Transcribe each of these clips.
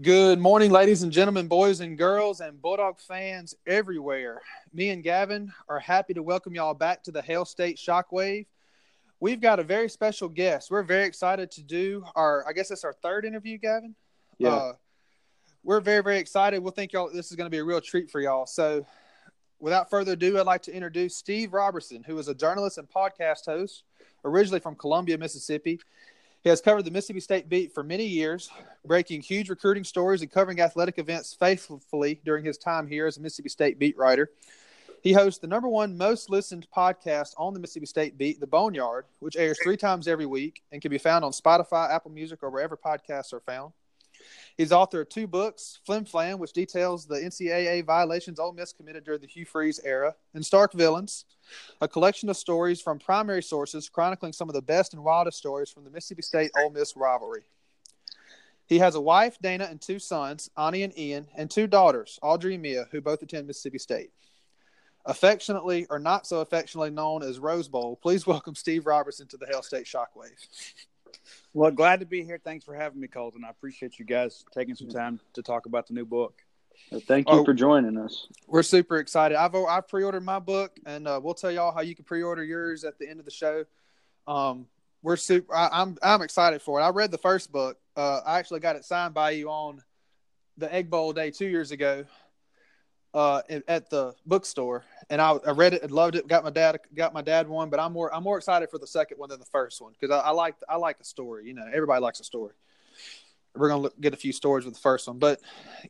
Good morning, ladies and gentlemen, boys and girls, and Bulldog fans everywhere. Me and Gavin are happy to welcome y'all back to the Hail State Shockwave. We've got a very special guest. We're very excited to do our, I guess it's our third interview, Gavin. Yeah. Uh, we're very, very excited. We'll think y'all this is going to be a real treat for y'all. So, without further ado, I'd like to introduce Steve Robertson, who is a journalist and podcast host, originally from Columbia, Mississippi. He has covered the Mississippi State beat for many years, breaking huge recruiting stories and covering athletic events faithfully during his time here as a Mississippi State beat writer. He hosts the number one most listened podcast on the Mississippi State beat, The Boneyard, which airs three times every week and can be found on Spotify, Apple Music, or wherever podcasts are found. He's author of two books, Flim Flam, which details the NCAA violations Ole Miss committed during the Hugh Freeze era, and Stark Villains, a collection of stories from primary sources chronicling some of the best and wildest stories from the Mississippi State Ole Miss rivalry. He has a wife, Dana, and two sons, Ani and Ian, and two daughters, Audrey and Mia, who both attend Mississippi State. Affectionately or not so affectionately known as Rose Bowl, please welcome Steve Robertson to the Hail State Shockwave. Well, glad to be here. Thanks for having me, Colton. I appreciate you guys taking some time to talk about the new book. Well, Thank you Oh. for joining us. We're super excited. I've I've pre-ordered my book, and uh, we'll tell y'all how you can pre-order yours at the end of the show. Um, we're super. I, I'm I'm excited for it. I read the first book. Uh, I actually got it signed by you on the Egg Bowl day two years ago. Uh, at- at the bookstore, and I, I read it and loved it. Got my dad got my dad one, but I'm more I'm more excited for the second one than the first one because I, I like I like a story. You know, everybody likes a story. We're gonna look, get a few stories with the first one, but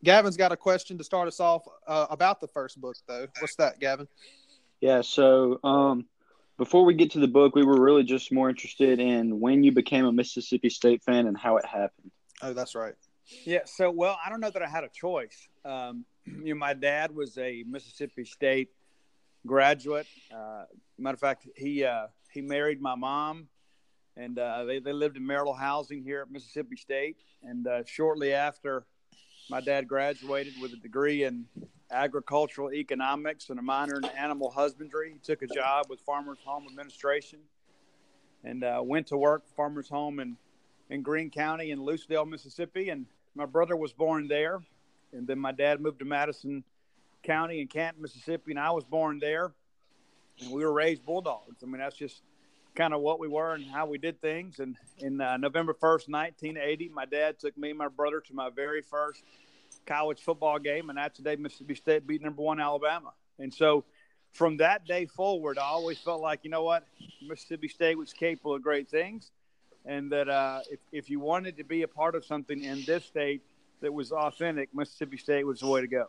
Gavin's got a question to start us off uh, about the first book, though. What's that, Gavin? Yeah. So, um, before we get to the book, we were really just more interested in when you became a Mississippi State fan and how it happened. Oh, that's right. Yeah. So, well, I don't know that I had a choice. Um, you know, my dad was a Mississippi State graduate. Uh, matter of fact, he uh, he married my mom, and uh, they they lived in marital housing here at Mississippi State. And uh, shortly after, my dad graduated with a degree in agricultural economics and a minor in animal husbandry. He took a job with Farmers Home Administration, and uh, went to work for Farmers Home in in Greene County in Lucedale, Mississippi. And my brother was born there, and then my dad moved to Madison County in Canton, Mississippi, and I was born there. And we were raised bulldogs. I mean, that's just kind of what we were and how we did things. And in uh, November 1st, 1980, my dad took me and my brother to my very first college football game, and that's the day Mississippi State beat number one Alabama. And so from that day forward, I always felt like, you know what, Mississippi State was capable of great things. And that uh, if, if you wanted to be a part of something in this state that was authentic, Mississippi State was the way to go.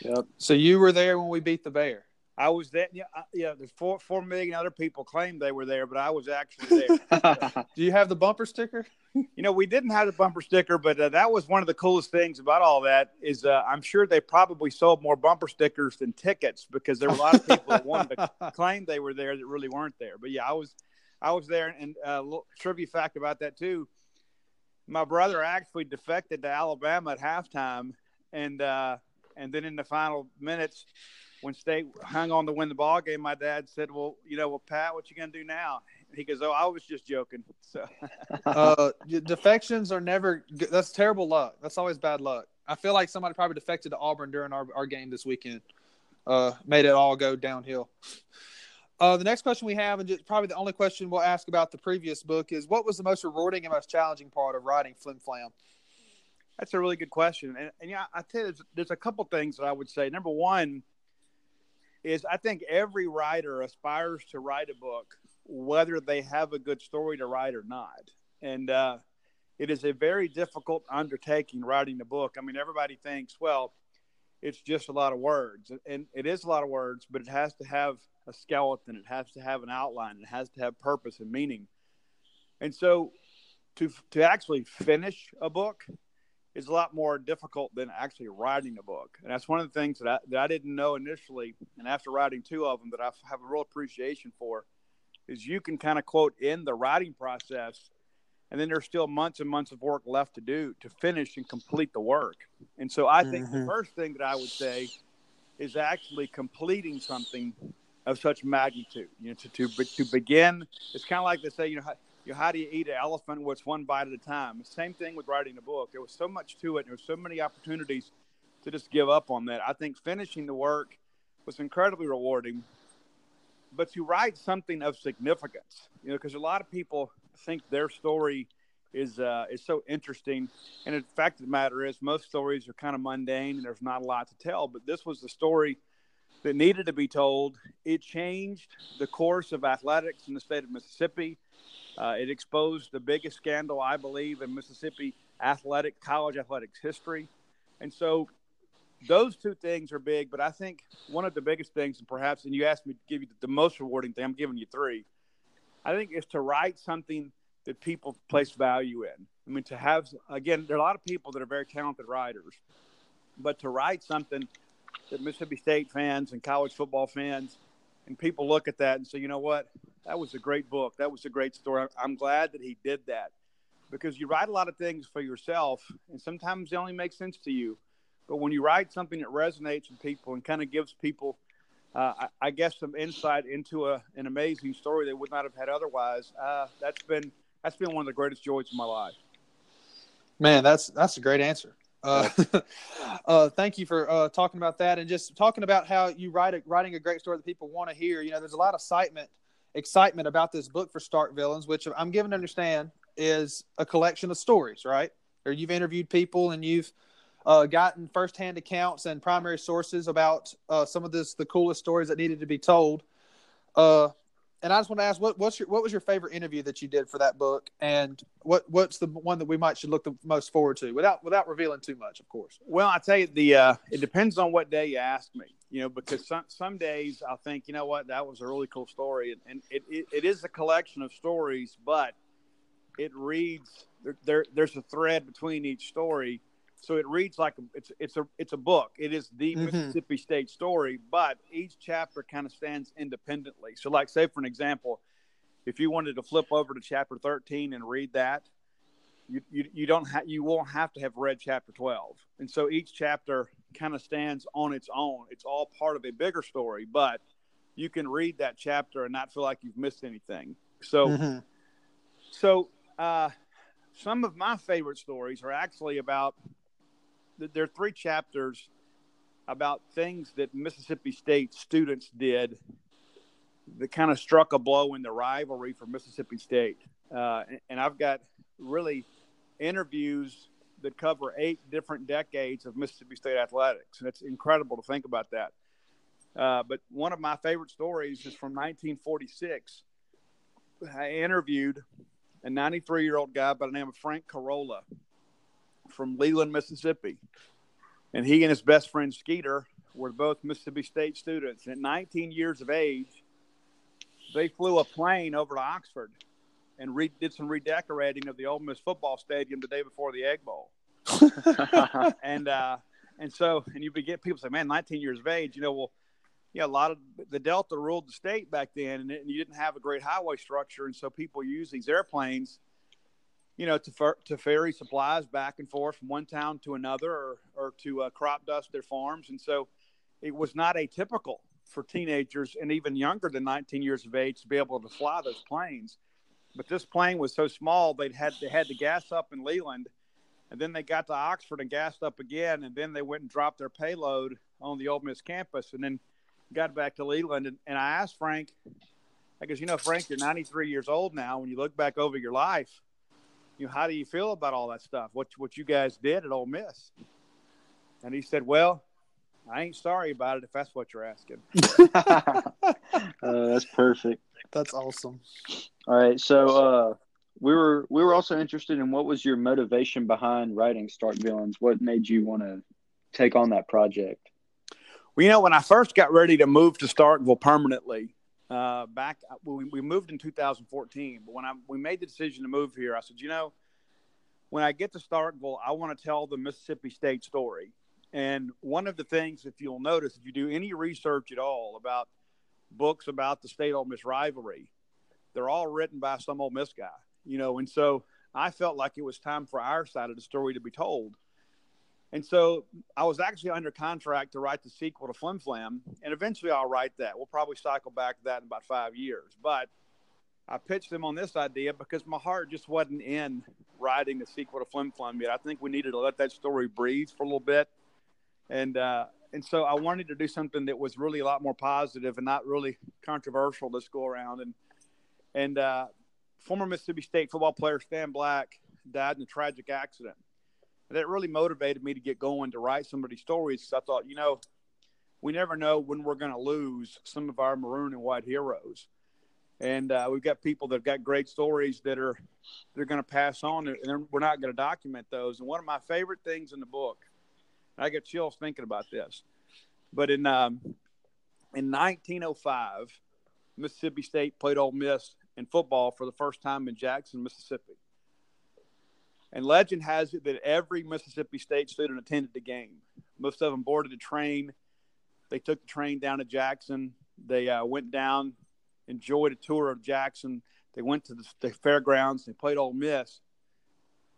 Yep. So you were there when we beat the Bear. I was there. Yeah, I- yeah. There's four four million other people claimed they were there, but I was actually there. Do you have the bumper sticker? you know, we didn't have the bumper sticker, but uh, that was one of the coolest things about all that. Is uh, I'm sure they probably sold more bumper stickers than tickets because there were a lot of people that wanted to claim they were there that really weren't there. But yeah, I was I was there, and uh, little trivia fact about that too. My brother actually defected to Alabama at halftime, and uh, and then in the final minutes, when State hung on to win the ball game, my dad said, "Well, you know, well, Pat, what you gonna do now?" He goes, "Oh, I was just joking." So uh, defections are never. That's terrible luck. That's always bad luck. I feel like somebody probably defected to Auburn during our, our game this weekend. Uh, made it all go downhill. Uh, the next question we have, and just probably the only question we'll ask about the previous book, is what was the most rewarding and most challenging part of writing Flim Flam? That's a really good question, and, and yeah, I tell you, there's, there's a couple things that I would say. Number one is I think every writer aspires to write a book, whether they have a good story to write or not, and uh, it is a very difficult undertaking writing a book. I mean, everybody thinks, well, it's just a lot of words, and it is a lot of words, but it has to have a skeleton, it has to have an outline, it has to have purpose and meaning, and so to to actually finish a book is a lot more difficult than actually writing a book. And that's one of the things that I, that I didn't know initially. And after writing two of them that I have a real appreciation for is you can kind of quote in the writing process and then there's still months and months of work left to do to finish and complete the work. And so I think the Mhm. first thing that I would say is actually completing something of such magnitude. You know, to to, to begin, it's kind of like they say, you know, how, you know, how do you eat an elephant? What's one bite at a time? Same thing with writing a book. There was so much to it. There were so many opportunities to just give up on that. I think finishing the work was incredibly rewarding. But to write something of significance, you know, because a lot of people think their story is uh, is so interesting, and in fact, the matter is most stories are kind of mundane and there's not a lot to tell. But this was the story that needed to be told. It changed the course of athletics in the state of Mississippi. Uh, it exposed the biggest scandal, I believe, in Mississippi athletic college athletics history. And so those two things are big, but I think one of the biggest things, and perhaps, and you asked me to give you the most rewarding thing, I'm giving you three. I think is to write something that people place value in. I mean, to have, again, there are a lot of people that are very talented writers, but to write something that Mississippi State fans and college football fans and people look at that and say, you know what, that was a great book. That was a great story. I'm glad that he did that because you write a lot of things for yourself, and sometimes they only make sense to you. But when you write something that resonates with people and kind of gives people, uh, I, I, guess, some insight into a, an amazing story they would not have had otherwise, uh, that's been that's been one of the greatest joys of my life. Man, that's that's a great answer. Uh, uh, thank you for uh, talking about that and just talking about how you write a, writing a great story that people want to hear. You know, there's a lot of excitement excitement about this book for Stark Villains, which I'm given to understand is a collection of stories, right? Or you've interviewed people and you've uh, gotten firsthand accounts and primary sources about uh, some of this the coolest stories that needed to be told. Uh, and I just want to ask, what what's your what was your favorite interview that you did for that book, and what what's the one that we might should look the most forward to, without without revealing too much, of course. Well, I tell you, the uh, it depends on what day you ask me, you know, because some some days I think, you know what, that was a really cool story, and, and it, it, it is a collection of stories, but it reads there, there there's a thread between each story so it reads like a, it's it's a it's a book. It is the mm-hmm. Mississippi State story, but each chapter kind of stands independently. So, like, say for an example, if you wanted to flip over to chapter 13 and read that, you you, you don't have you won't have to have read chapter 12. And so each chapter kind of stands on its own. It's all part of a bigger story, but you can read that chapter and not feel like you've missed anything. So, mm-hmm. so. Uh, some of my favorite stories are actually about there are three chapters about things that Mississippi State students did that kind of struck a blow in the rivalry for Mississippi State. Uh, and I've got really interviews that cover eight different decades of Mississippi State athletics. And it's incredible to think about that. Uh, but one of my favorite stories is from 1946. I interviewed a 93 year old guy by the name of Frank Carolla from Leland, Mississippi. And he and his best friend Skeeter were both Mississippi State students. At 19 years of age, they flew a plane over to Oxford and re- did some redecorating of the Ole Miss football stadium the day before the Egg Bowl. and uh, and so and you begin people say, man, 19 years of age, you know, well, yeah, a lot of the Delta ruled the state back then, and, it, and you didn't have a great highway structure, and so people use these airplanes you know, to, fer- to ferry supplies back and forth from one town to another or, or to uh, crop dust their farms. And so it was not atypical for teenagers and even younger than 19 years of age to be able to fly those planes. But this plane was so small, they'd had, they had to gas up in Leland. And then they got to Oxford and gassed up again. And then they went and dropped their payload on the Ole Miss campus and then got back to Leland. And, and I asked Frank, I guess, you know, Frank, you're 93 years old now. When you look back over your life, you know, how do you feel about all that stuff? What what you guys did at Ole Miss? And he said, well, I ain't sorry about it if that's what you're asking. uh, that's perfect. That's awesome. All right, so uh, we were we were also interested in what was your motivation behind writing Stark Villains? What made you want to take on that project? Well, you know, when I first got ready to move to Starkville permanently, uh, back uh, we, we moved in 2014 but when I, we made the decision to move here i said you know when i get to starkville i want to tell the mississippi state story. And one of the things if you'll notice if you do any research at all about books about the state Ole Miss rivalry they're all written by some Ole Miss guy you know? And so i felt like it was time for our side of the story to be told and so I was actually under contract to write the sequel to Flim Flam, and eventually I'll write that. We'll probably cycle back to that in about five years. But I pitched them on this idea because my heart just wasn't in writing the sequel to Flim Flam yet. I think we needed to let that story breathe for a little bit, and uh, and so I wanted to do something that was really a lot more positive and not really controversial this go around. And and uh, former Mississippi State football player Stan Black died in a tragic accident, that really motivated me to get going to write some of these stories. I thought, you know, we never know when we're going to lose some of our maroon and white heroes and uh, we've got people that've got great stories that are they're going to pass on, and we're not going to document those. And one of my favorite things in the book, I get chills thinking about this, but in um, in 1905, Mississippi State played Ole Miss in football for the first time in Jackson, Mississippi. And legend has it that every Mississippi State student attended the game. Most of them boarded a train. They took the train down to Jackson. They uh, went down enjoyed a tour of Jackson. They went to the, the fairgrounds. They played Ole Miss,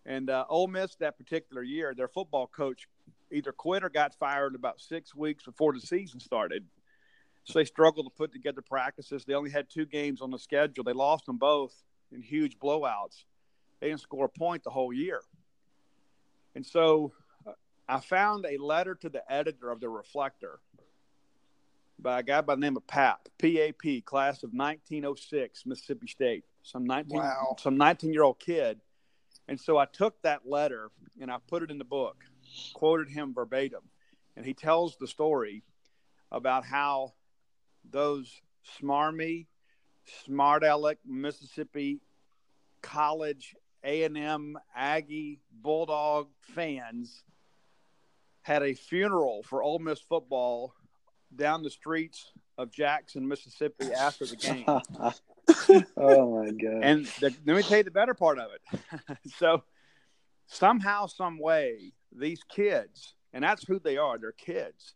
and uh, Ole Miss that particular year, their football coach either quit or got fired about six weeks before the season started. So they struggled to put together practices. They only had two games on the schedule. They lost them both in huge blowouts. They didn't score a point the whole year. And so uh, I found a letter to the editor of the Reflector by a guy by the name of Pap, PAP, class of 1906, Mississippi State. Some 19, wow. some 19 year old kid. And so I took that letter and I put it in the book, quoted him verbatim. And he tells the story about how those smarmy, smart aleck Mississippi college A&M Aggie Bulldog fans had a funeral for Ole Miss football down the streets of Jackson, Mississippi after the game. oh my god! And the, let me tell you the better part of it. so somehow, some way, these kids, and that's who they are. They're kids.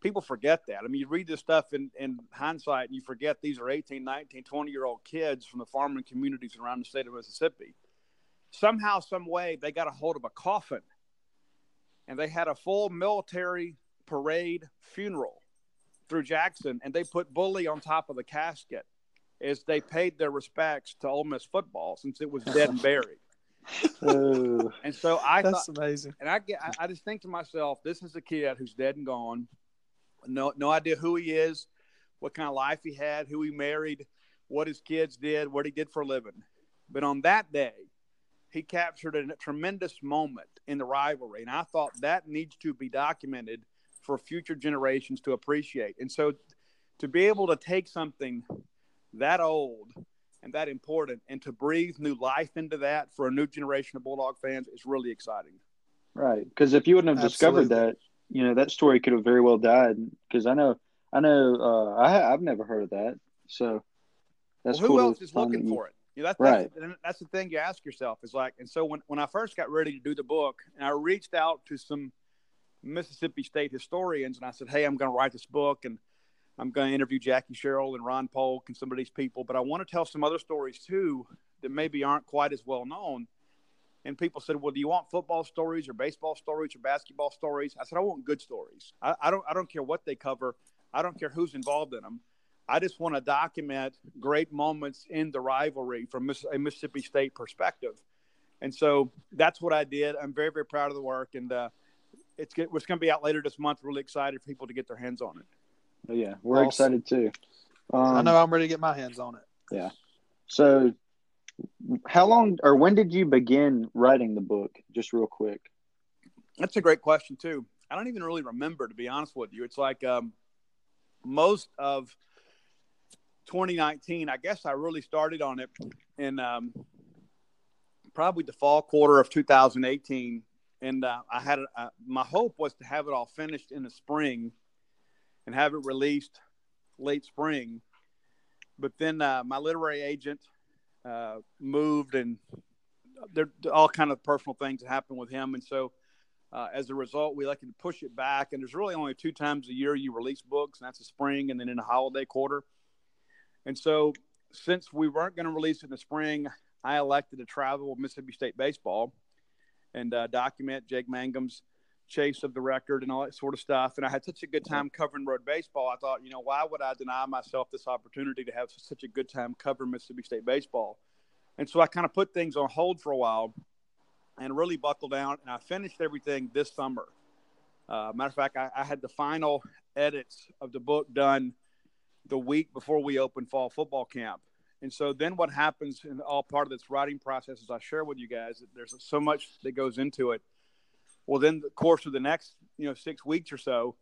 People forget that. I mean, you read this stuff in, in hindsight and you forget these are 18, 19, 20 year old kids from the farming communities around the state of Mississippi. Somehow, some way, they got a hold of a coffin and they had a full military parade funeral through Jackson, and they put Bully on top of the casket as they paid their respects to Ole Miss football since it was dead and buried. and so I that's thought, amazing. And I get, I, I just think to myself, this is a kid who's dead and gone. No, no idea who he is, what kind of life he had, who he married, what his kids did, what he did for a living. But on that day, he captured a tremendous moment in the rivalry, and I thought that needs to be documented for future generations to appreciate. And so to be able to take something that old and that important and to breathe new life into that for a new generation of Bulldog fans is really exciting. Right. Because if you wouldn't have Absolutely. discovered that, you know, that story could have very well died. Because I know, I know, uh, I, I've never heard of that. So that's well, who cool else is looking for it? You know, that's, right. That's, that's the thing you ask yourself is like, and so when, when I first got ready to do the book and I reached out to some – Mississippi State historians, and I said, "Hey, I'm going to write this book, and I'm going to interview Jackie Sherrill and Ron Polk and some of these people, but I want to tell some other stories too that maybe aren't quite as well known." And people said, "Well, do you want football stories or baseball stories or basketball stories?" I said, "I want good stories. I, I don't. I don't care what they cover. I don't care who's involved in them. I just want to document great moments in the rivalry from a Mississippi State perspective." And so that's what I did. I'm very, very proud of the work, and uh, it's it's going to be out later this month. Really excited for people to get their hands on it. Yeah, we're awesome. excited too. Um, I know I'm ready to get my hands on it. Yeah. So, how long or when did you begin writing the book? Just real quick. That's a great question too. I don't even really remember, to be honest with you. It's like um, most of 2019. I guess I really started on it in um, probably the fall quarter of 2018 and uh, I had uh, my hope was to have it all finished in the spring, and have it released late spring. But then uh, my literary agent uh, moved, and there all kind of personal things that happened with him, and so. Uh, as a result, we elected to push it back, and there's really only two times a year you release books, and that's the spring and then in the holiday quarter. And so, since we weren't going to release in the spring, I elected to travel with Mississippi State baseball and uh, document Jake Mangum's chase of the record and all that sort of stuff. And I had such a good time covering road baseball. I thought, you know, why would I deny myself this opportunity to have such a good time covering Mississippi State baseball? And so I kind of put things on hold for a while and really buckled down. And I finished everything this summer. Uh, matter of fact, I, I had the final edits of the book done the week before we open fall football camp. And so then what happens in all part of this writing process is I share with you guys that there's so much that goes into it. Well, then the course of the next, you know, six weeks or so,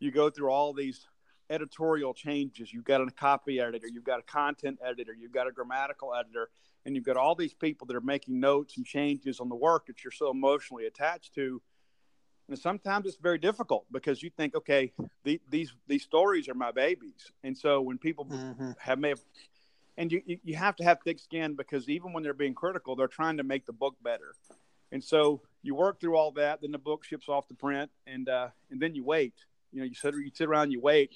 you go through all these editorial changes. You've got a copy editor, you've got a content editor, you've got a grammatical editor, and you've got all these people that are making notes and changes on the work that you're so emotionally attached to. And sometimes it's very difficult because you think, okay, the, these these stories are my babies, and so when people mm-hmm. have may have, and you you have to have thick skin because even when they're being critical, they're trying to make the book better, and so you work through all that. Then the book ships off to print, and uh, and then you wait. You know, you sit you sit around, you wait,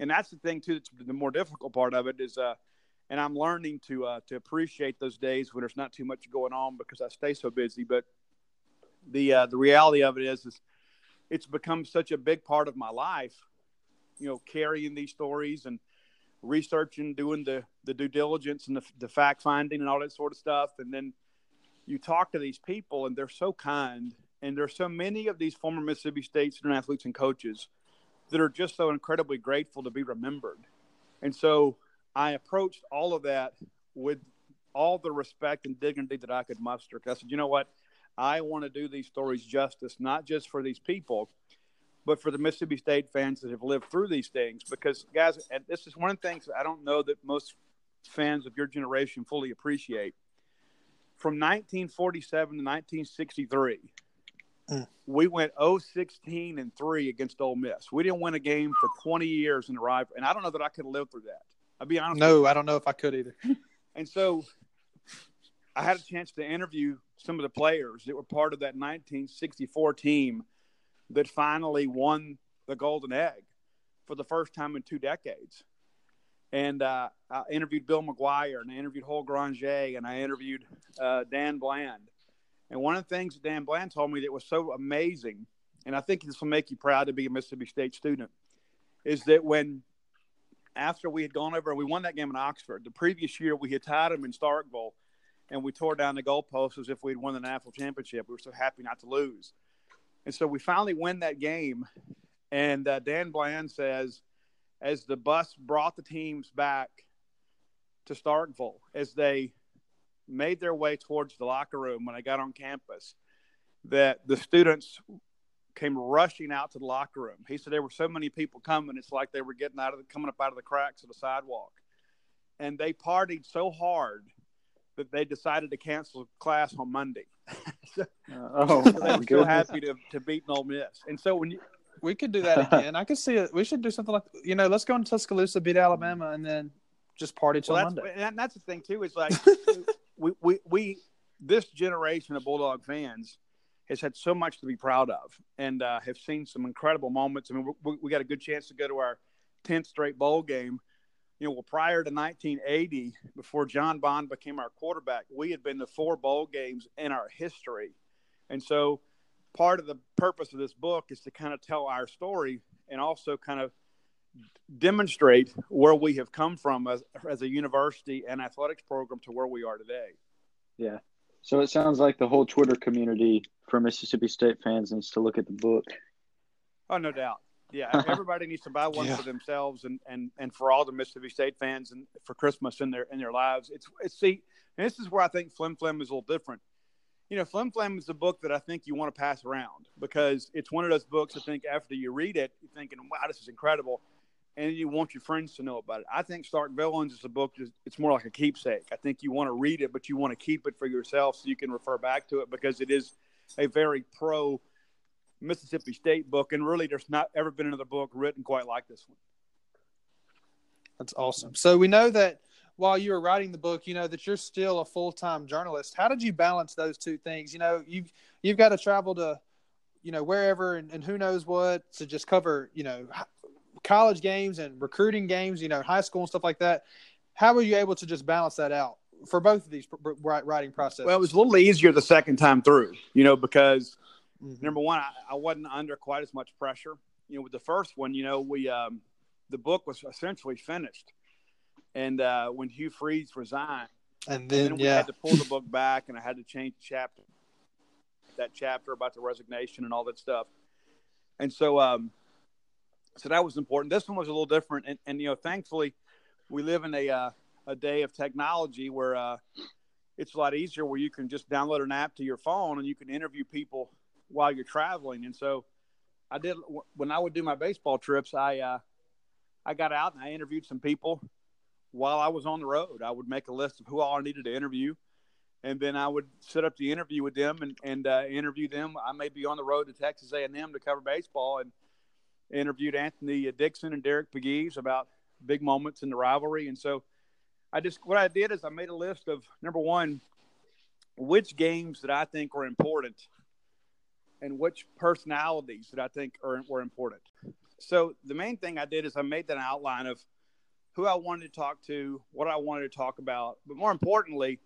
and that's the thing too. That's the more difficult part of it is, uh, and I'm learning to uh, to appreciate those days when there's not too much going on because I stay so busy. But the uh, the reality of it is, is it's become such a big part of my life. You know, carrying these stories and researching, doing the the due diligence and the, the fact finding and all that sort of stuff, and then you talk to these people and they're so kind, and there's so many of these former Mississippi State student athletes and coaches that are just so incredibly grateful to be remembered, and so I approached all of that with all the respect and dignity that I could muster. I said, you know what, I want to do these stories justice, not just for these people, but for the Mississippi State fans that have lived through these things. Because, guys, and this is one of the things I don't know that most fans of your generation fully appreciate. From 1947 to 1963, mm. we went 0-16 and 3 against Ole Miss. We didn't win a game for 20 years in a rival, and I don't know that I could lived through that. I'll be honest. No, I don't know if I could either. and so I had a chance to interview some of the players that were part of that 1964 team that finally won the Golden Egg for the first time in two decades. And uh, I interviewed Bill McGuire and I interviewed Hoyle Granger and I interviewed uh, Dan Bland. And one of the things that Dan Bland told me that was so amazing, and I think this will make you proud to be a Mississippi State student, is that when after we had gone over and we won that game in Oxford, the previous year we had tied them in Starkville and we tore down the goalposts as if we'd won the national championship. We were so happy not to lose. And so we finally win that game. And uh, Dan Bland says, as the bus brought the teams back to Starkville, as they made their way towards the locker room when I got on campus, that the students came rushing out to the locker room. He said there were so many people coming, it's like they were getting out of the, coming up out of the cracks of the sidewalk. And they partied so hard that they decided to cancel class on Monday. so, uh, oh, so they were so happy to, to beat Ole Miss. And so when you, we could do that again, I could see it. We should do something like you know, let's go in Tuscaloosa, beat Alabama, and then just party till well, Monday. And that's the thing too. Is like we, we we this generation of Bulldog fans has had so much to be proud of, and uh, have seen some incredible moments. I mean, we, we got a good chance to go to our tenth straight bowl game you know, well, prior to 1980, before John Bond became our quarterback, we had been to four bowl games in our history. And so part of the purpose of this book is to kind of tell our story and also kind of demonstrate where we have come from as, as a university and athletics program to where we are today. Yeah. So it sounds like the whole Twitter community for Mississippi State fans needs to look at the book. Oh, no doubt yeah, everybody needs to buy one yeah. for themselves and, and, and for all the Mississippi State fans and for Christmas in their in their lives. It's it's see, and this is where I think Flim Flam is a little different. You know, Flim Flam is a book that I think you want to pass around because it's one of those books I think after you read it, you're thinking, wow, this is incredible. And you want your friends to know about it. I think Stark Villains is a book, just, it's more like a keepsake. I think you want to read it, but you want to keep it for yourself so you can refer back to it because it is a very pro Mississippi State book, and really, there's not ever been another book written quite like this one. That's awesome. So we know that while you were writing the book, you know that you're still a full time journalist. How did you balance those two things? You know, you've you've got to travel to, you know, wherever and, and who knows what to just cover, you know, college games and recruiting games, you know, high school and stuff like that. How were you able to just balance that out for both of these writing processes? Well, it was a little easier the second time through, you know, because mm-hmm. number one, I, I, wasn't under quite as much pressure. You know, with the first one, you know, we um, the book was essentially finished, and uh, when Hugh Freeze resigned, and then, and then we yeah. had to pull the book back, and I had to change the chapter, that chapter about the resignation and all that stuff, and so um, so that was important. This one was a little different, and, and you know, thankfully, we live in a uh, a day of technology where uh, it's a lot easier where you can just download an app to your phone and you can interview people while you're traveling. And so I did when I would do my baseball trips, I uh, I got out and I interviewed some people while I was on the road. I would make a list of who all I needed to interview, and then I would set up the interview with them and and uh, interview them. I may be on the road to Texas A&M to cover baseball and interviewed Anthony Dixon and Derek Pegues about big moments in the rivalry, and so I just what I did is I made a list of number one, which games that I think are important, and which personalities that I think are were important. So the main thing I did is I made that outline of who I wanted to talk to, what I wanted to talk about, but more importantly,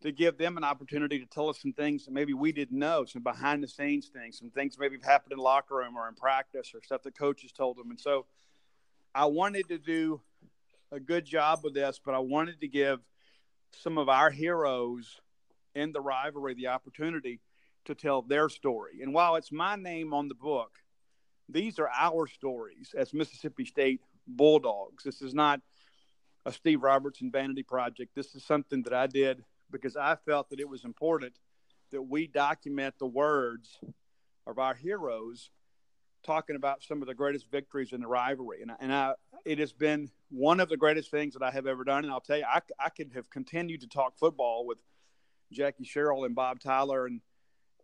to give them an opportunity to tell us some things that maybe we didn't know, some behind the scenes things, some things maybe have happened in locker room or in practice or stuff that coaches told them. And so I wanted to do a good job with this, but I wanted to give some of our heroes in the rivalry the opportunity to tell their story. And while it's my name on the book, these are our stories as Mississippi State Bulldogs. This is not a Steve Robertson vanity project. This is something that I did because I felt that it was important that we document the words of our heroes talking about some of the greatest victories in the rivalry. And, and I, it has been one of the greatest things that I have ever done. And I'll tell you, I, I could have continued to talk football with Jackie Sherrill and Bob Tyler and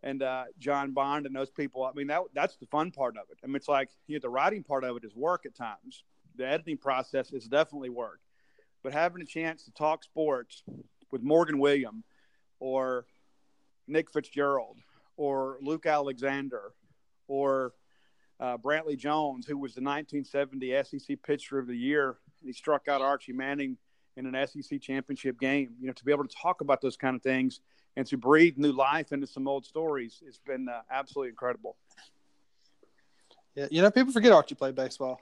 and uh, John Bond and those people. I mean, that that's the fun part of it. I mean, it's like you know, the writing part of it is work at times. The editing process is definitely work, but having a chance to talk sports with Morgan William or Nick Fitzgerald or Luke Alexander or uh, Brantley Jones, who was the 1970 SEC Pitcher of the Year. And he struck out Archie Manning in an SEC championship game. You know, to be able to talk about those kind of things and to breathe new life into some old stories, it's been uh, absolutely incredible. Yeah, you know, people forget Archie played baseball.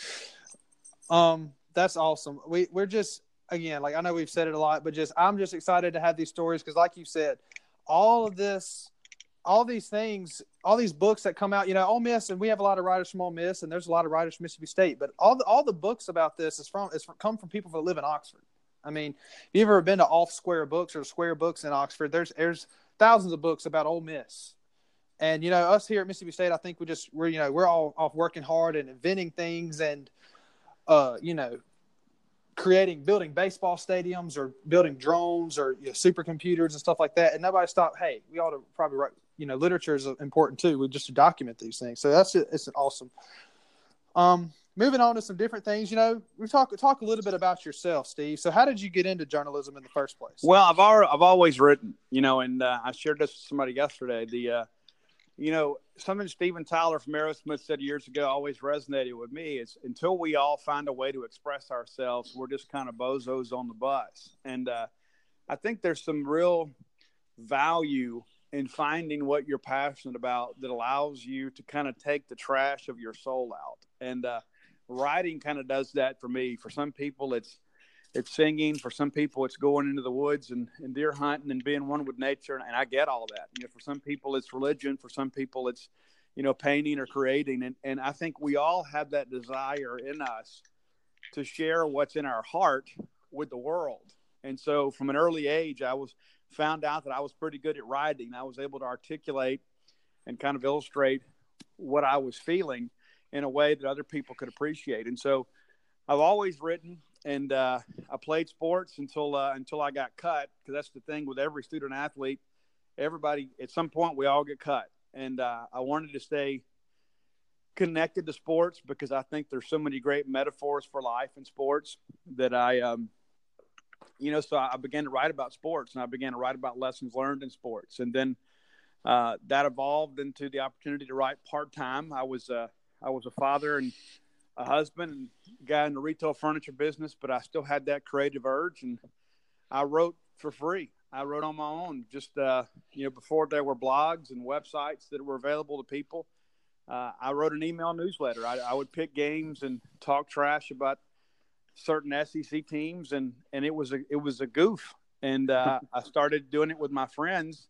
um, that's awesome. We we're just again, like I know we've said it a lot, but just I'm just excited to have these stories because, like you said, all of this all these things, all these books that come out, you know, Ole Miss, and we have a lot of writers from Ole Miss, and there's a lot of writers from Mississippi State, but all the all the books about this is from is from, come from people that live in Oxford. I mean, if you've ever been to Off Square Books or Square Books in Oxford, there's there's thousands of books about Ole Miss, and you know, us here at Mississippi State, I think we just we're you know we're all off working hard and inventing things and uh you know creating building baseball stadiums or building drones or you know, supercomputers and stuff like that and nobody stopped hey we ought to probably write you know, literature is important too. We just to document these things. So that's it's awesome. Um, moving on to some different things. You know, we talk talk a little bit about yourself, Steve. So how did you get into journalism in the first place? Well, I've already, I've always written. You know, and uh, I shared this with somebody yesterday. The uh, you know, something Steven Tyler from Aerosmith said years ago always resonated with me is until we all find a way to express ourselves, we're just kind of bozos on the bus. And uh, I think there's some real value in finding what you're passionate about that allows you to kind of take the trash of your soul out. And uh, writing kind of does that for me. For some people, it's it's singing. For some people, it's going into the woods and, and deer hunting and being one with nature. And I get all that. You know, for some people, it's religion. For some people, it's you know painting or creating. And and I think we all have that desire in us to share what's in our heart with the world. And so, from an early age, I was found out that I was pretty good at writing. I was able to articulate and kind of illustrate what I was feeling in a way that other people could appreciate. And so I've always written and uh, I played sports until uh, until I got cut because that's the thing with every student athlete. Everybody at some point we all get cut, and uh, I wanted to stay connected to sports because I think there's so many great metaphors for life in sports that I um, you know, so I began to write about sports and I began to write about lessons learned in sports. And then uh, that evolved into the opportunity to write part time. I was uh, I was a father and a husband and a guy in the retail furniture business, but I still had that creative urge and I wrote for free. I wrote on my own. Just uh, you know, before there were blogs and websites that were available to people, uh, I wrote an email newsletter. I, I, would pick games and talk trash about certain SEC teams, and and it was a it was a goof. And uh, I started doing it with my friends,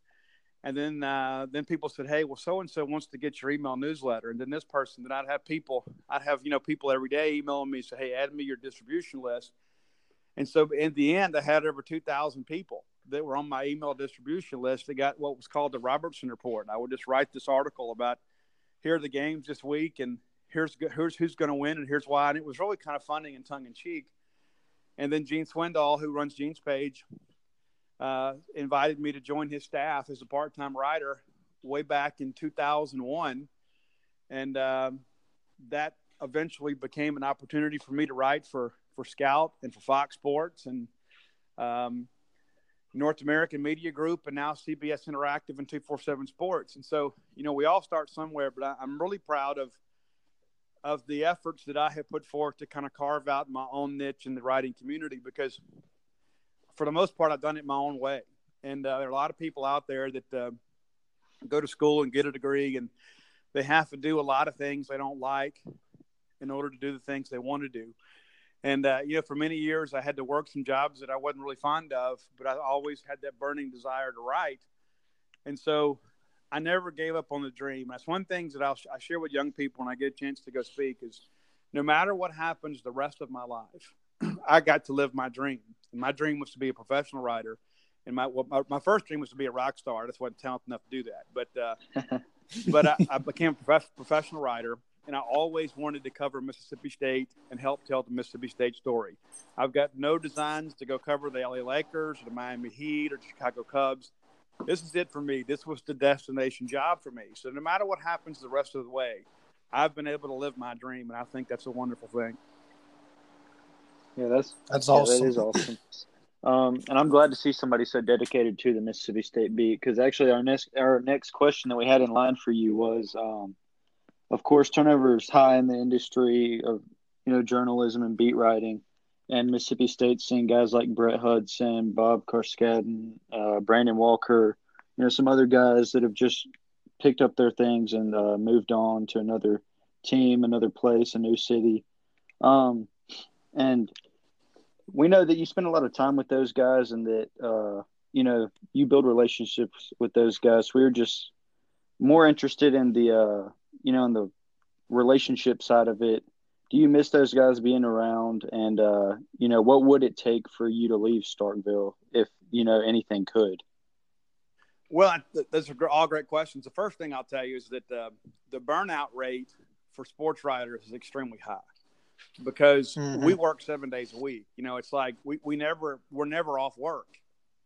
and then uh, then people said, "Hey, well, so and so wants to get your email newsletter." And then this person, then I'd have people, I'd have you know people every day emailing me, say, "Hey, add me your distribution list." And so in the end, I had over two thousand people that were on my email distribution list They got what was called the Robertson Report. I would just write this article about here are the games this week and here's here's who's going to win and here's why. And it was really kind of funny and tongue in cheek. And then Gene Swindoll, who runs Gene's page, uh, invited me to join his staff as a part time writer way back in 2001. And um, that eventually became an opportunity for me to write for, for Scout and for Fox Sports. And um, North American Media Group, and now CBS Interactive and 247 Sports. And so, you know, we all start somewhere, but I, am really proud of of the efforts that I have put forth to kind of carve out my own niche in the writing community because, for the most part, I've done it my own way. And uh, there are a lot of people out there that uh, go to school and get a degree, and they have to do a lot of things they don't like in order to do the things they want to do. And uh, you know, for many years, I had to work some jobs that I wasn't really fond of, but I always had that burning desire to write. And so, I never gave up on the dream. That's one thing that I'll, I share with young people when I get a chance to go speak is, no matter what happens the rest of my life, I got to live my dream. And my dream was to be a professional writer. And my, my, my first dream was to be a rock star. That's wasn't talented enough to do that. But uh, but I, I, became a prof- professional writer and I always wanted to cover Mississippi State and help tell the Mississippi State story. I've got no designs to go cover the LA Lakers or the Miami Heat or the Chicago Cubs. This is it for me. This was the destination job for me. So no matter what happens the rest of the way, I've been able to live my dream, and I think that's a wonderful thing. Yeah, that's that's yeah, awesome. That is awesome. Um, and I'm glad to see somebody so dedicated to the Mississippi State beat because actually our next our next question that we had in line for you was um, of course, turnover is high in the industry of you know journalism and beat writing. And Mississippi State seeing guys like Brett Hudson, Bob Carskadon, uh, Brandon Walker, you know, some other guys that have just picked up their things and uh, moved on to another team, another place, a new city. Um, and we know that you spend a lot of time with those guys and that, uh, you know, you build relationships with those guys. We were just more interested in the, uh, you know, in the relationship side of it, do you miss those guys being around? And uh, you know, what would it take for you to leave Starkville if you know anything could? Well, those are all great questions. The first thing I'll tell you is that the burnout rate for sports writers is extremely high because mm-hmm. we work seven days a week. You know, it's like we, we never we're never off work,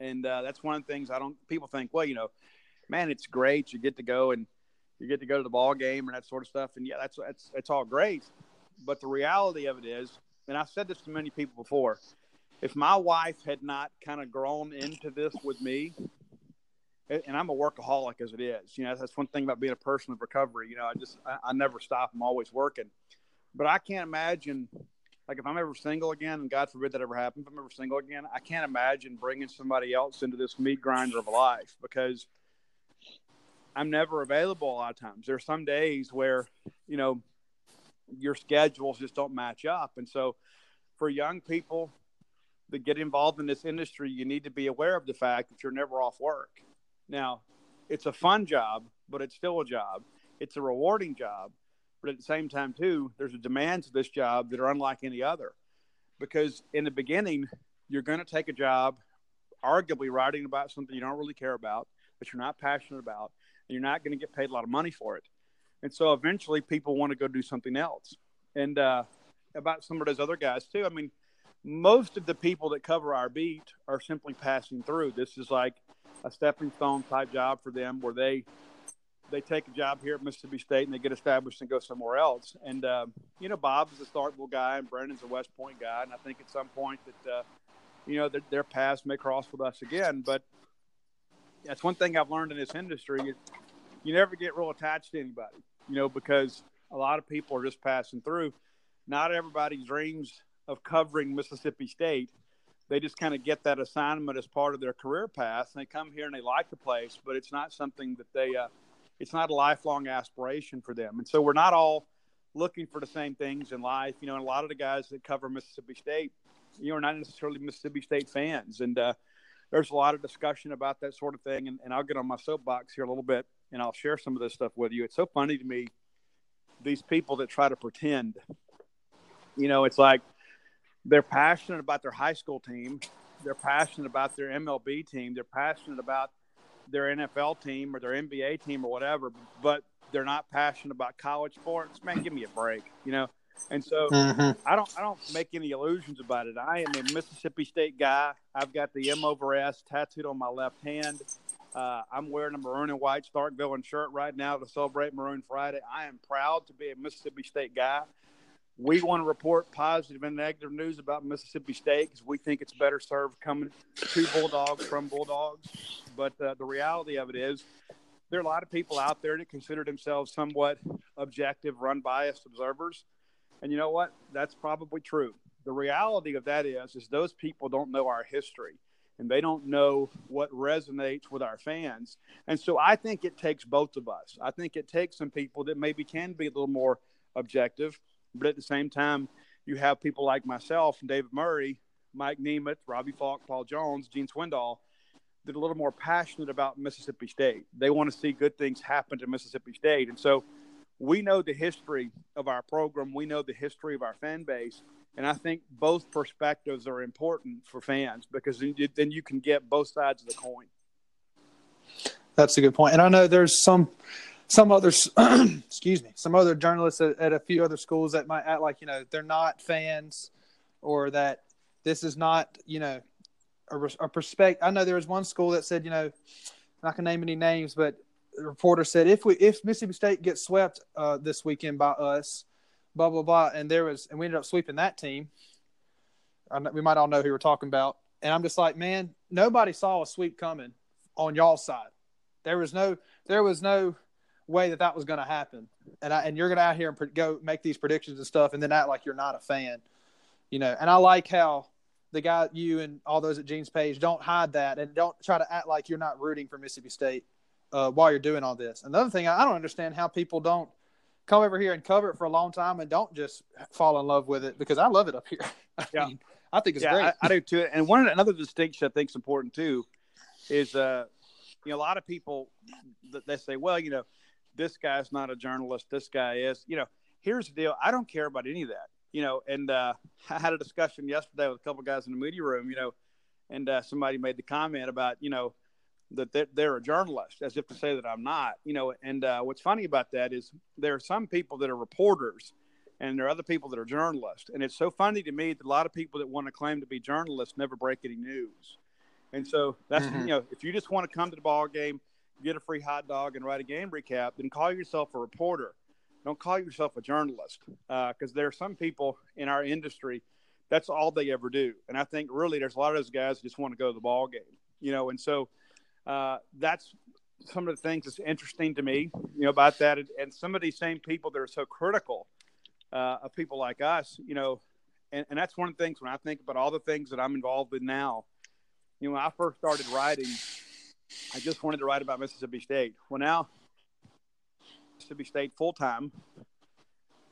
and uh, that's one of the things I don't. People think, well, you know, man, it's great you get to go and you get to go to the ball game and that sort of stuff. And yeah, that's that's that's all great. But the reality of it is, and I've said this to many people before, if my wife had not kind of grown into this with me, and I'm a workaholic as it is, you know, that's one thing about being a person of recovery. You know, I just I, I never stop. I'm always working. But I can't imagine, like, if I'm ever single again, and God forbid that ever happens, if I'm ever single again, I can't imagine bringing somebody else into this meat grinder of life because I'm never available a lot of times. There are some days where, you know, your schedules just don't match up. And so for young people that get involved in this industry, you need to be aware of the fact that you're never off work. Now, it's a fun job, but it's still a job. It's a rewarding job, but at the same time, too, there's a demands of this job that are unlike any other. Because in the beginning, you're going to take a job, arguably writing about something you don't really care about, that you're not passionate about, and you're not going to get paid a lot of money for it. And so eventually people want to go do something else. And uh, about some of those other guys too. I mean, most of the people that cover our beat are simply passing through. This is like a stepping stone type job for them where they they take a job here at Mississippi State and they get established and go somewhere else. And uh, you know, Bob's a Starkville guy and Brandon's a West Point guy, and I think at some point that uh, you know their, their paths may cross with us again. But that's one thing I've learned in this industry is you never get real attached to anybody, you know, because a lot of people are just passing through. Not everybody dreams of covering Mississippi State, they just kind of get that assignment as part of their career path, and they come here and they like the place, but it's not something that they, uh, it's not a lifelong aspiration for them. And so we're not all looking for the same things in life. You know, and a lot of the guys that cover Mississippi State, you know, are not necessarily Mississippi State fans, and uh, there's a lot of discussion about that sort of thing. And, and I'll get on my soapbox here a little bit, and I'll share some of this stuff with you. It's so funny to me these people that try to pretend. You know, it's like they're passionate about their high school team, they're passionate about their MLB team, they're passionate about their NFL team or their NBA team or whatever, but they're not passionate about college sports. Man, give me a break, you know. And so mm-hmm. I don't I don't make any illusions about it. I am a Mississippi State guy. I've got the M over S tattooed on my left hand. Uh, I'm wearing a maroon and white Stark Villain shirt right now to celebrate Maroon Friday. I am proud to be a Mississippi State guy. We want to report positive and negative news about Mississippi State because we think it's better served coming to Bulldogs from Bulldogs. But uh, the reality of it is, there are a lot of people out there that consider themselves somewhat objective, run biased observers. And you know what? That's probably true. The reality of that is, is those people don't know our history and they don't know what resonates with our fans. And so I think it takes both of us. I think it takes some people that maybe can be a little more objective, but at the same time, you have people like myself and David Murray, Mike Nemeth, Robbie Falk, Paul Jones, Gene Swindoll, that are a little more passionate about Mississippi State. They want to see good things happen to Mississippi State. And so we know the history of our program, we know the history of our fan base and I think both perspectives are important for fans because then you can get both sides of the coin. That's a good point. And I know there's some some other excuse me some other journalists at, at, a few other schools that might act like you know they're not fans or that this is not you know a, a perspective i know there was one school that said you know not gonna name any names but the reporter said if we if mississippi state gets swept uh, this weekend by us blah blah blah, and there was, and we ended up sweeping that team. we might all know who we're talking about, and I'm just like, man, nobody saw a sweep coming on y'all's side. There was no, there was no way that that was going to happen, and I, and you're going to out here and go make these predictions and stuff, and then act like you're not a fan, you know. And I like how the guy, you and all those at Gene's page, don't hide that and don't try to act like you're not rooting for Mississippi State uh, while you're doing all this. Another thing, I don't understand how people don't come over here and cover it for a long time and don't just fall in love with it because I love it up here. I yeah. Mean, I think it's yeah, great. I, I, do too. And one another distinction I think is important too is uh you know a lot of people that they say, well, you know, this guy's not a journalist, this guy is. You know, here's the deal. I don't care about any of that. You know, and uh, I had a discussion yesterday with a couple guys in the media room. You know, and uh, somebody made the comment about you know that they're, they're, a journalist, as if to say that I'm not. You know, and uh, what's funny about that is there are some people that are reporters, and there are other people that are journalists. And it's so funny to me that a lot of people that want to claim to be journalists never break any news. And so that's mm-hmm. you know, if you just want to come to the ball game, get a free hot dog, and write a game recap, then call yourself a reporter. Don't call yourself a journalist, because uh, there are some people in our industry that's all they ever do. And I think really there's a lot of those guys just want to go to the ball game, you know. And so uh, that's some of the things that's interesting to me, you know, about that. And some of these same people that are so critical uh, of people like us, you know, and, and that's one of the things when I think about all the things that I'm involved in now. You know, when I first started writing, I just wanted to write about Mississippi State. Well, now Mississippi State full time.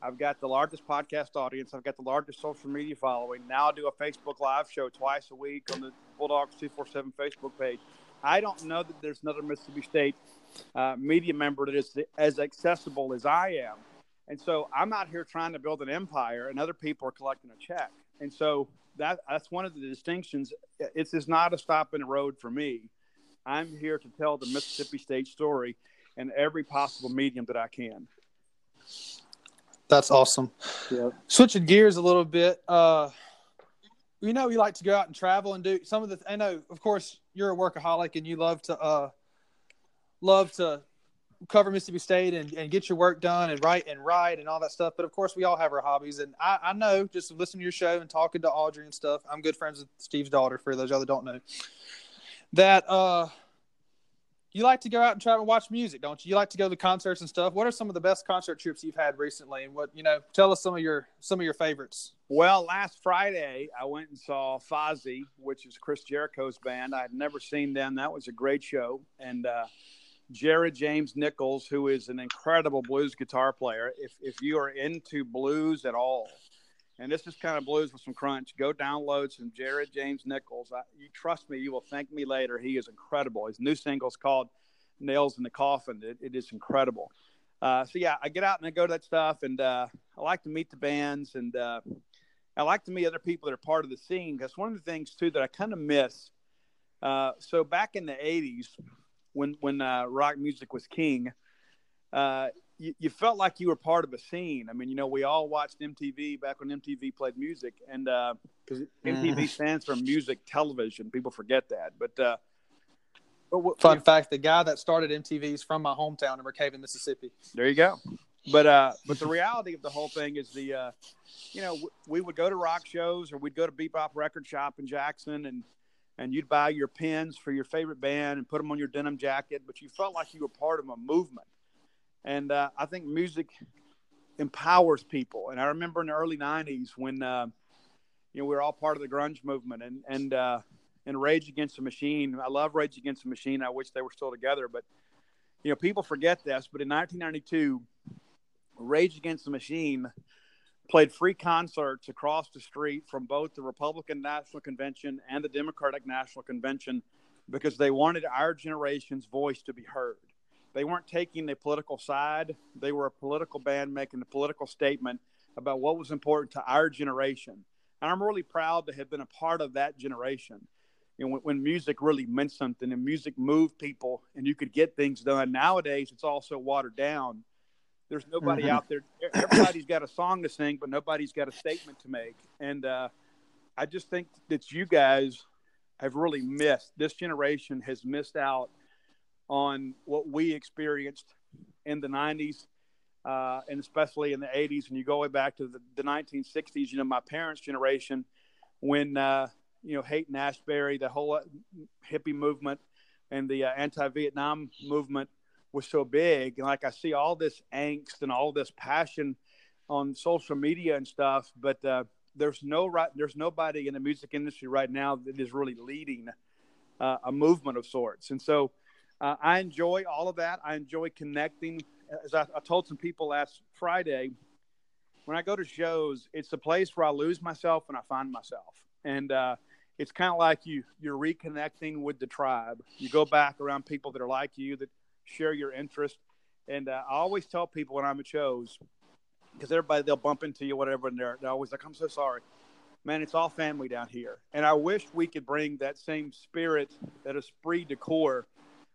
I've got the largest podcast audience. I've got the largest social media following. Now I do a Facebook live show twice a week on the Bulldogs 247 Facebook page. I don't know that there's another Mississippi State uh, media member that is as accessible as I am. And so I'm out here trying to build an empire, and other people are collecting a check. And so that that's one of the distinctions. It's is not a stop in the road for me. I'm here to tell the Mississippi State story in every possible medium that I can. That's awesome. Yep. Switching gears a little bit. Uh, you know you like to go out and travel and do some of the i know of course you're a workaholic and you love to uh love to cover mississippi state and, and get your work done and write and write and all that stuff but of course we all have our hobbies and i, I know just listening to your show and talking to audrey and stuff i'm good friends with steve's daughter for those y'all that don't know that uh you like to go out and try to watch music, don't you? You like to go to concerts and stuff. What are some of the best concert trips you've had recently? And what you know, tell us some of your some of your favorites. Well, last Friday I went and saw Fozzy, which is Chris Jericho's band. I had never seen them. That was a great show, and uh, Jared James Nichols, who is an incredible blues guitar player. If if you are into blues at all, and this is kind of blues with some crunch. Go download some Jared James Nichols. I, you trust me, you will thank me later. He is incredible. His new single is called "Nails in the Coffin." it, it is incredible. Uh, so yeah, I get out and I go to that stuff, and uh, I like to meet the bands, and uh, I like to meet other people that are part of the scene. Because one of the things too that I kind of miss. Uh, so back in the '80s, when when uh, rock music was king, uh, you, you, felt like you were part of a scene. I mean, you know, we all watched MTV back when MTV played music, and because uh, MTV stands for music television, people forget that. But, uh, but what, fun fact: the guy that started MTV is from my hometown in Brookhaven, Mississippi. There you go. But uh, but the reality of the whole thing is the, uh, you know, we would go to rock shows or we'd go to Bebop Record Shop in Jackson, and and you'd buy your pins for your favorite band and put them on your denim jacket, but you felt like you were part of a movement and uh, I think music empowers people. And I remember in the early '90s when uh, you know we were all part of the grunge movement and and uh, and Rage Against the Machine. I love Rage Against the Machine. I wish they were still together, but you know people forget this. But in 1992, Rage Against the Machine played free concerts across the street from both the Republican National Convention and the Democratic National Convention because they wanted our generation's voice to be heard. They weren't taking a political side. They were a political band making a political statement about what was important to our generation. And I'm really proud to have been a part of that generation. You know, when, when music really meant something and music moved people and you could get things done. Nowadays, it's all so watered down. There's nobody mm-hmm. out there. Everybody's got a song to sing, but nobody's got a statement to make. And uh, I just think that you guys have really missed. This generation has missed out on what we experienced in the 90s uh, and especially in the 80s. And you go way back to the, the 1960s, you know, my parents' generation, when, uh, you know, Haight and Ashbury, the whole hippie movement and the uh, anti Vietnam movement was so big. And like I see all this angst and all this passion on social media and stuff, but uh, there's no right, there's nobody in the music industry right now that is really leading uh, a movement of sorts. And so, uh, I enjoy all of that. I enjoy connecting. As I, I, told some people last Friday, when I go to shows, it's a place where I lose myself and I find myself. And uh, it's kind of like you you're reconnecting with the tribe. You go back around people that are like you that share your interest. And uh, I always tell people when I'm at shows, because everybody they'll bump into you, whatever, and they're, they're always like, "I'm so sorry." Man, it's all family down here, and I wish we could bring that same spirit, that esprit de corps,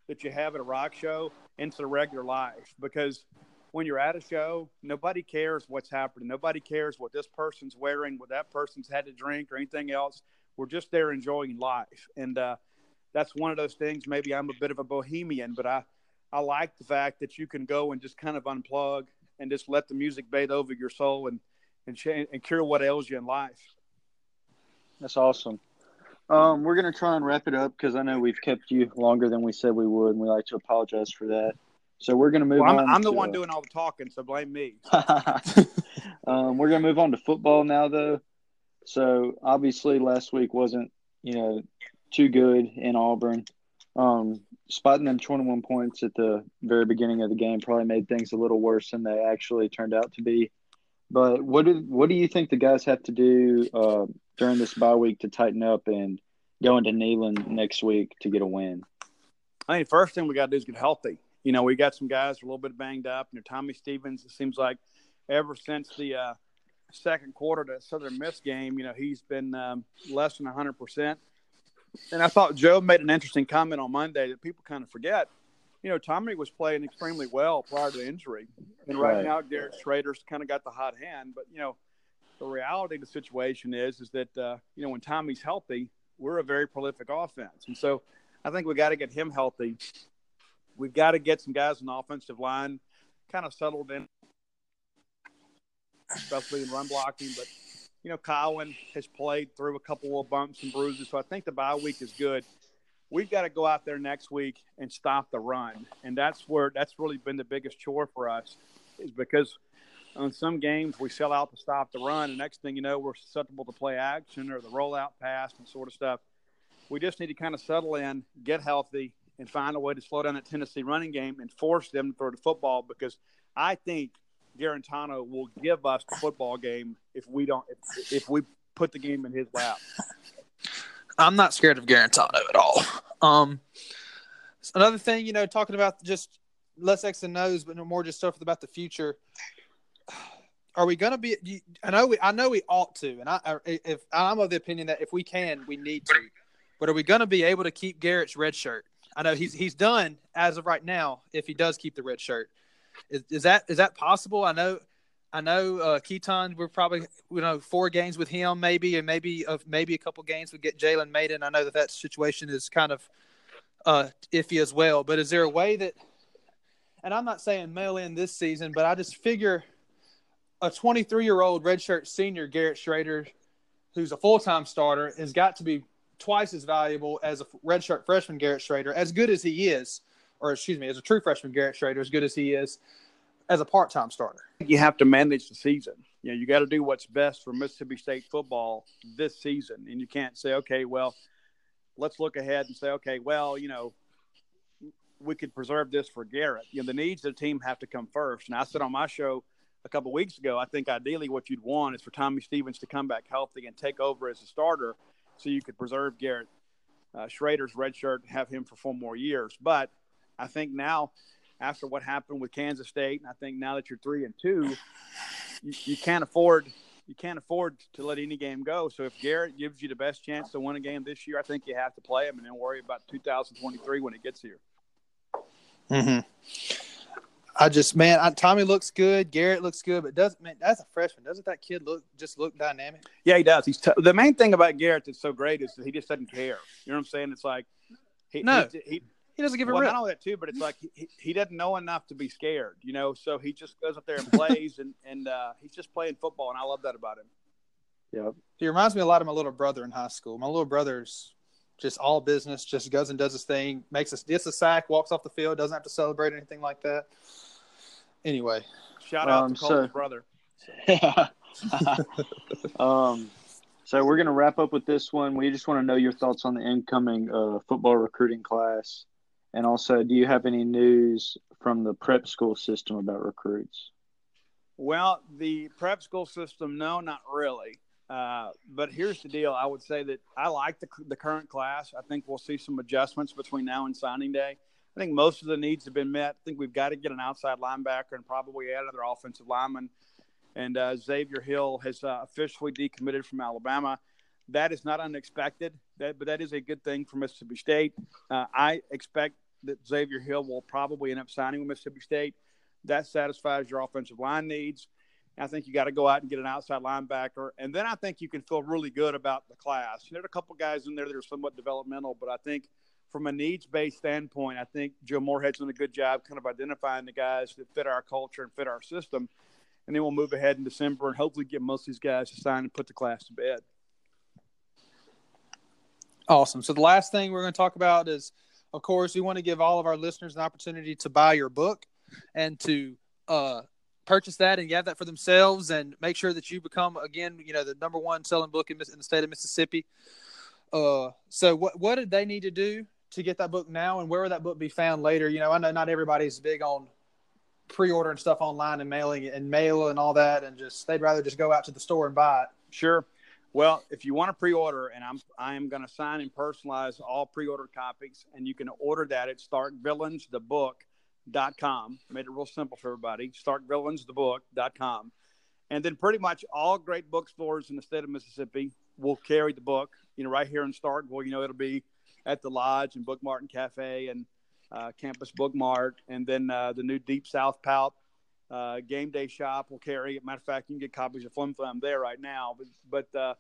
that you have at a rock show into regular life because when you're at a show, nobody cares what's happening. Nobody cares what this person's wearing, what that person's had to drink, or anything else. We're just there enjoying life, and uh, that's one of those things. Maybe I'm a bit of a bohemian, but I I like the fact that you can go and just kind of unplug and just let the music bathe over your soul and and, change, and cure what ails you in life. That's awesome. Um, we're gonna try and wrap it up because I know we've kept you longer than we said we would, and we like to apologize for that. So we're gonna move well, I'm, on. I'm to, the one doing all the talking, so blame me. um, we're gonna move on to football now, though. So obviously, last week wasn't you know too good in Auburn. Um, spotting them 21 points at the very beginning of the game probably made things a little worse than they actually turned out to be. But what do what do you think the guys have to do uh, during this bye week to tighten up and go into Neyland next week to get a win? I think first thing we got to do is get healthy. You know, we got some guys a little bit banged up. You know, Tommy Stevens. It seems like ever since the uh, second quarter to Southern Miss game, you know, he's been um, less than hundred percent. And I thought Joe made an interesting comment on Monday that people kind of forget. You know, Tommy was playing extremely well prior to the injury, and right, right. now Garrett Shrader's kind of got the hot hand. But you know, the reality of the situation is is that uh, you know when Tommy's healthy, we're a very prolific offense, and so I think we got to get him healthy. We've got to get some guys in the offensive line kind of settled in, especially in run blocking. But you know, Cowan has played through a couple of bumps and bruises, so I think the bye week is good. We've got to go out there next week and stop the run, and that's where that's really been the biggest chore for us, is because on some games we sell out to stop the run, and next thing you know, we're susceptible to play action or the rollout pass and sort of stuff. We just need to kind of settle in, get healthy, and find a way to slow down that Tennessee running game and force them to throw the football because I think Guarantano will give us the football game if we don't if, if we put the game in his lap. I'm not scared of Guarantano at all. Um, another thing, you know, talking about just less X and O's, but no more just stuff about the future. Are we going to be? I know we, I know we ought to, and I, if I'm of the opinion that if we can, we need to. But are we going to be able to keep Garrett's red shirt? I know he's he's done as of right now. If he does keep the red shirt, is, is that is that possible? I know I know uh, Keaton. We're probably you know four games with him, maybe, and maybe of maybe a couple games we get Jalen Mayden. I know that that situation is kind of uh, iffy as well. But is there a way that? And I'm not saying mail in this season, but I just figure a 23 year old redshirt senior Garrett Shrader, who's a full time starter, has got to be twice as valuable as a redshirt freshman Garrett Shrader, as good as he is, or excuse me, as a true freshman Garrett Shrader, as good as he is as a part-time starter. You have to manage the season. You know, you got to do what's best for Mississippi State football this season, and you can't say, okay, well, let's look ahead and say, okay, well, you know, we could preserve this for Garrett. You know, the needs of the team have to come first. And I said on my show a couple weeks ago, I think ideally what you'd want is for Tommy Stevens to come back healthy and take over as a starter, so you could preserve Garrett uh, Shrader's red shirt, and have him for four more years. But I think now after what happened with Kansas State, and I think now that you're three and two, you, you can't afford you can't afford to let any game go. So if Garrett gives you the best chance to win a game this year, I think you have to play him and then worry about 2023 when it gets here. Mm-hmm. I just man, I, Tommy looks good. Garrett looks good, but doesn't man? That's a freshman. Doesn't that kid look just look dynamic? Yeah, he does. He's t- the main thing about Garrett that's so great is that he just doesn't care. You know what I'm saying? It's like he, no. he, he he doesn't give a well, rip. not only that too, but it's like he, he doesn't know enough to be scared, you know. So he just goes up there and plays, and and uh, he's just playing football, and I love that about him. Yeah, he reminds me a lot of my little brother in high school. My little brother's just all business, just goes and does his thing, makes us gets a sack, walks off the field, doesn't have to celebrate anything like that. Anyway, shout out um, to Cole's so, brother. Yeah. um, so we're gonna wrap up with this one. We just want to know your thoughts on the incoming uh, football recruiting class. And also, do you have any news from the prep school system about recruits? Well, the prep school system, no, not really. Uh, but here's the deal: I would say that I like the, the current class. I think we'll see some adjustments between now and signing day. I think most of the needs have been met. I think we've got to get an outside linebacker and probably add another offensive lineman. And uh, Xavier Hill has uh, officially decommitted from Alabama. That is not unexpected, that, but that is a good thing for Mississippi State. Uh, I expect that Xavier Hill will probably end up signing with Mississippi State. That satisfies your offensive line needs. I think you got to go out and get an outside linebacker, and then I think you can feel really good about the class. There are a couple guys in there that are somewhat developmental, but I think from a needs-based standpoint, I think Joe Moorhead's done a good job kind of identifying the guys that fit our culture and fit our system, and then we'll move ahead in December and hopefully get most of these guys to sign and put the class to bed. Awesome. So the last thing we're going to talk about is of course, we want to give all of our listeners an opportunity to buy your book and to uh, purchase that and have that for themselves and make sure that you become again, you know, the number one selling book in, in the state of Mississippi. Uh, so what what did they need to do to get that book now, and where would that book be found later? You know, I know not everybody's big on pre-ordering stuff online and mailing and mail and all that, and just they'd rather just go out to the store and buy it. Sure. Well, if you want to pre-order, and I'm I am going to sign and personalize all pre-order copies, and you can order that at starkvillainsthebook.com. Made it real simple for everybody. Starkvillainsthebook.com, and then pretty much all great bookstores in the state of Mississippi will carry the book. You know, right here in Starkville, you know, it'll be at the Lodge and Bookmart and Cafe and uh, Campus Book Mart, and then uh, the new Deep South Pout uh, game day shop will carry it. Matter of fact, you can get copies of Flim Flam there right now. But but uh,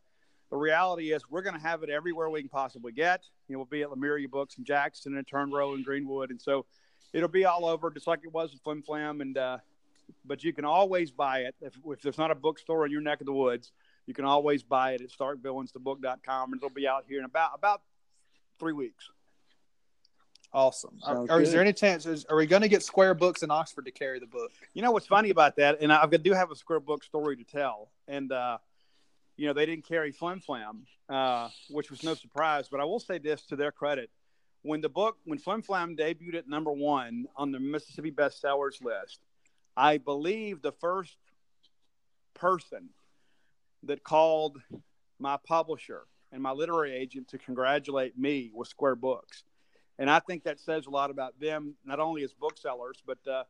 the reality is, we're going to have it everywhere we can possibly get. You know, we'll be at Lemuria Books in Jackson and Turn Row in Greenwood, and so it'll be all over, just like it was with Flim Flam. And uh, but you can always buy it if, if there's not a bookstore in your neck of the woods. You can always buy it at StarkVillainsTheBook.com, and it'll be out here in about about three weeks. Awesome. Are, Sounds or is there any chance? Is, are we going to get Square Books in Oxford to carry the book? You know what's funny about that, and I I do have a square book story to tell. And uh, you know they didn't carry Flim Flam, uh, which was no surprise. But I will say this to their credit: when the book, when Flim Flam debuted at number one on the Mississippi bestsellers list, I believe the first person that called my publisher and my literary agent to congratulate me was Square Books. And I think that says a lot about them, not only as booksellers, but uh,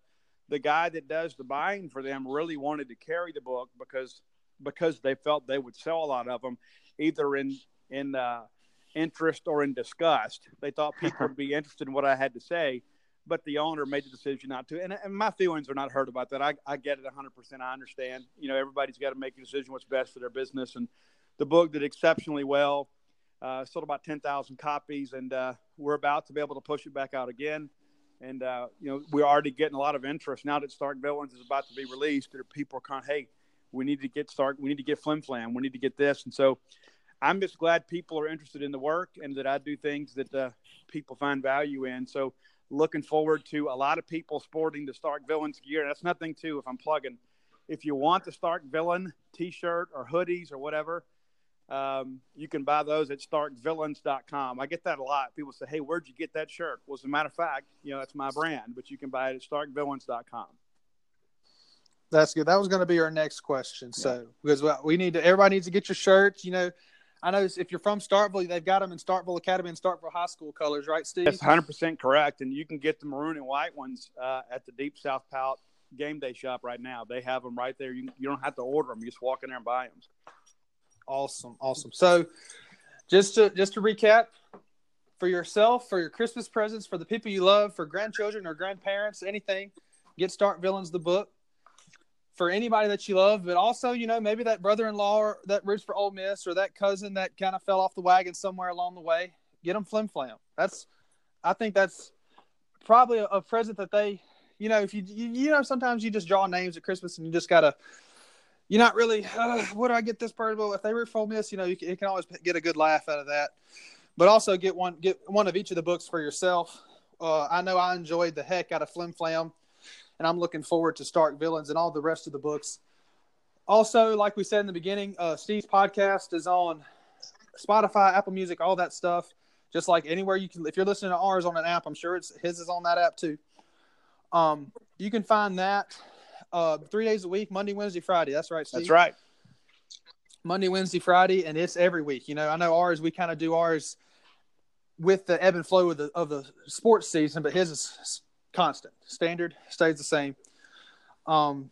the guy that does the buying for them really wanted to carry the book because because they felt they would sell a lot of them, either in in uh, interest or in disgust. They thought people would be interested in what I had to say, but the owner made the decision not to. And, and my feelings are not hurt about that. I, I get it 100%. I understand. You know, everybody's got to make a decision what's best for their business. And the book did exceptionally well. Uh, sold about 10,000 copies, and uh, we're about to be able to push it back out again. And, uh, you know, we're already getting a lot of interest now that Stark Villains is about to be released. That people are kind of, hey, we need to get Stark, we need to get Flim Flam, we need to get this. And so I'm just glad people are interested in the work and that I do things that uh, people find value in. So looking forward to a lot of people sporting the Stark Villains gear. That's nothing too, if I'm plugging. If you want the Stark Villain t-shirt or hoodies or whatever, um, you can buy those at starkvillains.com. I get that a lot. People say, hey, where'd you get that shirt? Well, as a matter of fact, you know, that's my brand, but you can buy it at starkvillains.com. That's good. That was going to be our next question. So because we need to, everybody needs to get your shirts. You know, I know if you're from Starkville, they've got them in Starkville Academy and Starkville High School colors, right, Steve? That's 100% correct. And you can get the maroon and white ones uh, at the Deep South Pout game day shop right now. They have them right there. You, you don't have to order them. You just walk in there and buy them. Awesome, awesome. So, just to just to recap, for yourself, for your Christmas presents, for the people you love, for grandchildren or grandparents, anything, get Stark Villains the book. For anybody that you love, but also you know maybe that brother-in-law or that roots for Ole Miss or that cousin that kind of fell off the wagon somewhere along the way, get them Flim Flam. That's, I think that's probably a, a present that they, you know, if you, you you know sometimes you just draw names at Christmas and you just gotta you're not really, uh, what do I get this person? Well, if they were Ole Miss, you know, you can, you can always get a good laugh out of that. But also get one, get one of each of the books for yourself. Uh, I know I enjoyed the heck out of Flim Flam, and I'm looking forward to Stark Villains and all the rest of the books. Also, like we said in the beginning, uh, Steve's podcast is on Spotify, Apple Music, all that stuff. Just like anywhere you can, if you're listening to ours on an app, I'm sure it's his is on that app too. Um, you can find that uh, three days a week, Monday, Wednesday, Friday. That's right, Steve. That's right. Monday, Wednesday, Friday, and it's every week. You know, I know ours. We kind of do ours with the ebb and flow of the of the sports season, but his is constant, standard, stays the same. Um,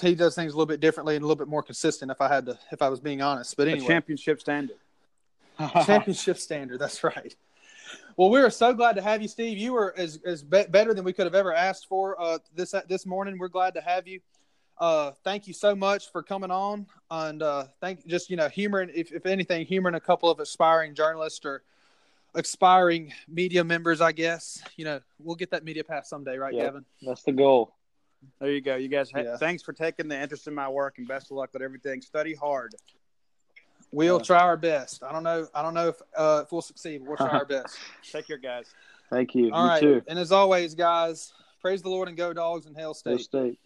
he does things a little bit differently and a little bit more consistent. If I had to, if I was being honest, but A anyway, championship standard. championship standard. That's right. Well, we are so glad to have you, Steve. You were as as be- better than we could have ever asked for uh, this this morning. We're glad to have you. Uh, thank you so much for coming on, and uh, thank just you know humoring if, if anything humoring a couple of aspiring journalists or aspiring media members. I guess you know we'll get that media pass someday, right, Yep. Gavin? That's the goal. There you go. You guys, ha- Yeah. thanks for taking the interest in my work and best of luck with everything. Study hard. We'll Yeah. try our best. I don't know. I don't know if uh, if we'll succeed. But we'll try our best. Take care, guys. Thank you. All you right. too. And as always, guys, praise the Lord and go dogs and hell Go state. state.